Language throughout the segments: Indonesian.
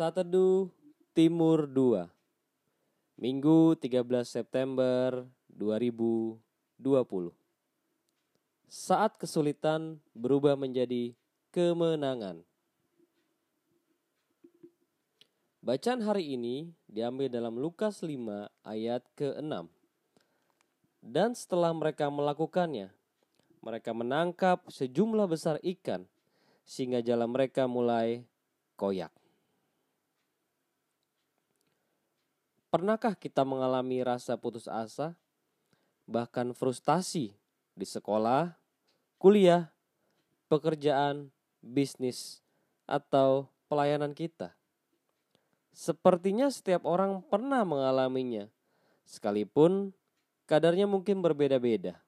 Satedu Timur 2 Minggu 13 September 2020 Saat kesulitan berubah menjadi kemenangan. Bacaan hari ini diambil dalam Lukas 5 ayat ke-6 Dan setelah mereka melakukannya mereka menangkap sejumlah besar ikan sehingga jalan mereka mulai koyak. Pernahkah kita mengalami rasa putus asa, bahkan frustasi di sekolah, kuliah, pekerjaan, bisnis, atau pelayanan kita? Sepertinya setiap orang pernah mengalaminya, sekalipun kadarnya mungkin berbeda-beda.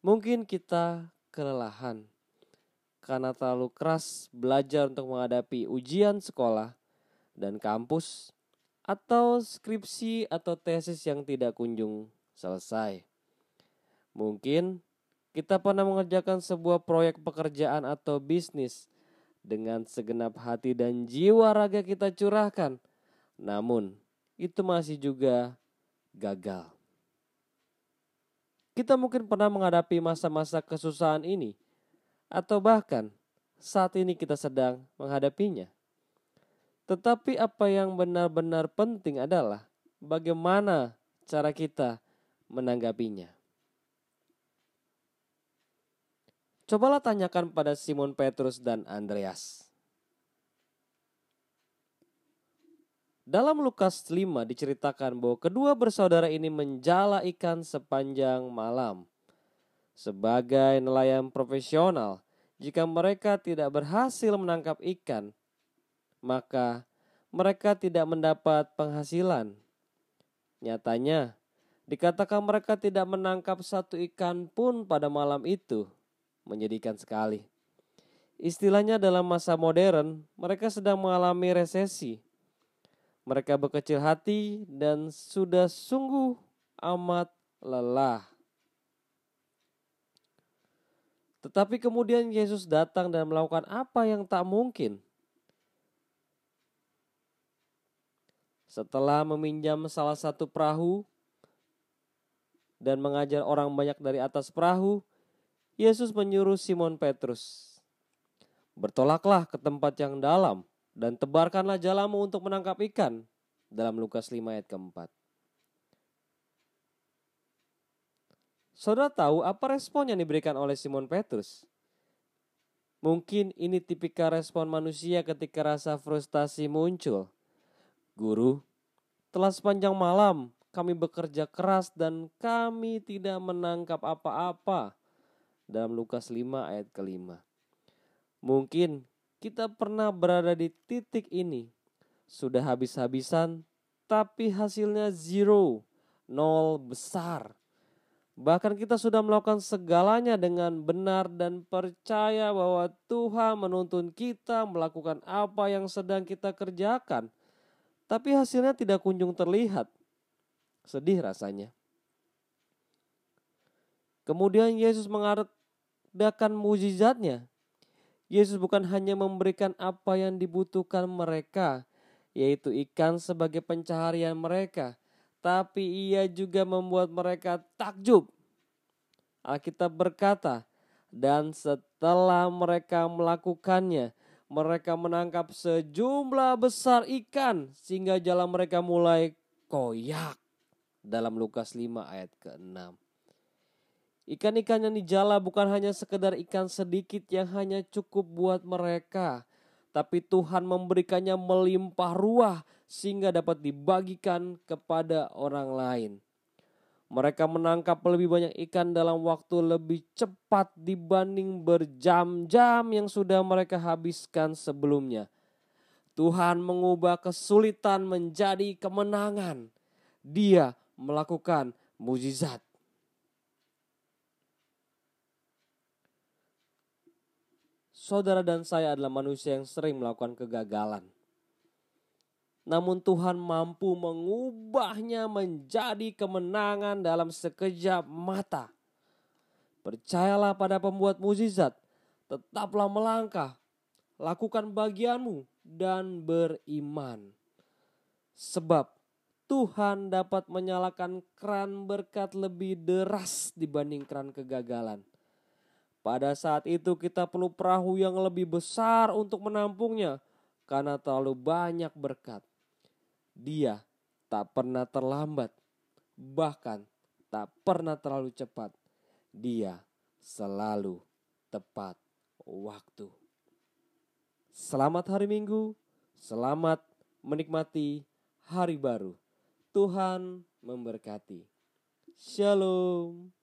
Mungkin kita kelelahan karena terlalu keras belajar untuk menghadapi ujian sekolah dan kampus atau skripsi atau tesis yang tidak kunjung selesai. Mungkin kita pernah mengerjakan sebuah proyek pekerjaan atau bisnis dengan segenap hati dan jiwa raga kita curahkan. Namun, itu masih juga gagal. Kita mungkin pernah menghadapi masa-masa kesusahan ini, atau bahkan saat ini kita sedang menghadapinya. Tetapi apa yang benar-benar penting adalah bagaimana cara kita menanggapinya. Cobalah tanyakan pada Simon Petrus dan Andreas. Dalam Lukas 5 diceritakan bahwa kedua bersaudara ini menjala ikan sepanjang malam. Sebagai nelayan profesional, jika mereka tidak berhasil menangkap ikan, maka mereka tidak mendapat penghasilan. Nyatanya, dikatakan mereka tidak menangkap satu ikan pun pada malam itu. Menyedihkan sekali. Istilahnya dalam masa modern, mereka sedang mengalami resesi. Mereka berkecil hati dan sudah sungguh amat lelah. Tetapi kemudian Yesus datang dan melakukan apa yang tak mungkin. Setelah meminjam salah satu perahu dan mengajar orang banyak dari atas perahu, Yesus menyuruh Simon Petrus, "Bertolaklah ke tempat yang dalam dan tebarkanlah jalamu untuk menangkap ikan." Dalam Lukas 5 ayat keempat. Saudara tahu apa respon yang diberikan oleh Simon Petrus? Mungkin ini tipikal respon manusia ketika rasa frustasi muncul. Guru, telah sepanjang malam kami bekerja keras dan kami tidak menangkap apa-apa. Dalam Lukas 5 ayat kelima. Mungkin kita pernah berada di titik ini. Sudah habis-habisan tapi hasilnya zero, nol besar. Bahkan kita sudah melakukan segalanya dengan benar dan percaya bahwa Tuhan menuntun kita melakukan apa yang sedang kita kerjakan tapi hasilnya tidak kunjung terlihat. Sedih rasanya. Kemudian Yesus mengadakan mujizatnya. Yesus bukan hanya memberikan apa yang dibutuhkan mereka, yaitu ikan sebagai pencaharian mereka, tapi ia juga membuat mereka takjub. Alkitab berkata, dan setelah mereka melakukannya, mereka menangkap sejumlah besar ikan sehingga jalan mereka mulai koyak. Dalam Lukas 5 ayat ke-6. Ikan-ikan yang dijala bukan hanya sekedar ikan sedikit yang hanya cukup buat mereka. Tapi Tuhan memberikannya melimpah ruah sehingga dapat dibagikan kepada orang lain. Mereka menangkap lebih banyak ikan dalam waktu lebih cepat dibanding berjam-jam yang sudah mereka habiskan sebelumnya. Tuhan mengubah kesulitan menjadi kemenangan. Dia melakukan mujizat. Saudara dan saya adalah manusia yang sering melakukan kegagalan namun Tuhan mampu mengubahnya menjadi kemenangan dalam sekejap mata. Percayalah pada pembuat mukjizat, tetaplah melangkah, lakukan bagianmu, dan beriman. Sebab Tuhan dapat menyalakan keran berkat lebih deras dibanding keran kegagalan. Pada saat itu kita perlu perahu yang lebih besar untuk menampungnya karena terlalu banyak berkat. Dia tak pernah terlambat, bahkan tak pernah terlalu cepat. Dia selalu tepat waktu. Selamat hari Minggu, selamat menikmati hari baru. Tuhan memberkati. Shalom.